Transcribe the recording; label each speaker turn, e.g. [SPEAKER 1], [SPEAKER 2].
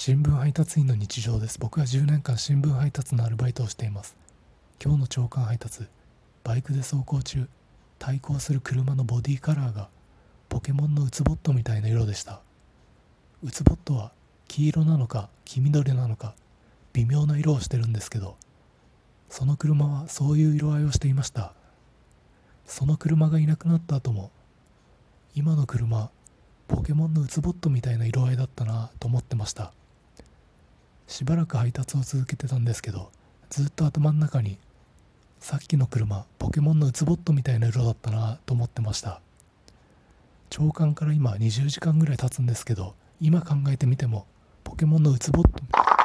[SPEAKER 1] 新聞配達員の日常です。僕は10年間新聞配達のアルバイトをしています。今日の朝刊配達バイクで走行中対向する車のボディカラーがポケモンのウツボットみたいな色でした。ウツボットは黄色なのか黄緑なのか微妙な色をしてるんですけどその車はそういう色合いをしていました。その車がいなくなった後も今の車ポケモンのウツボットみたいな色合いだったなと思ってました。しばらく配達を続けてたんですけどずっと頭の中にさっきの車ポケモンのウツボットみたいな色だったなと思ってました。朝刊から今20時間ぐらい経つんですけど今考えてみてもポケモンのウツボット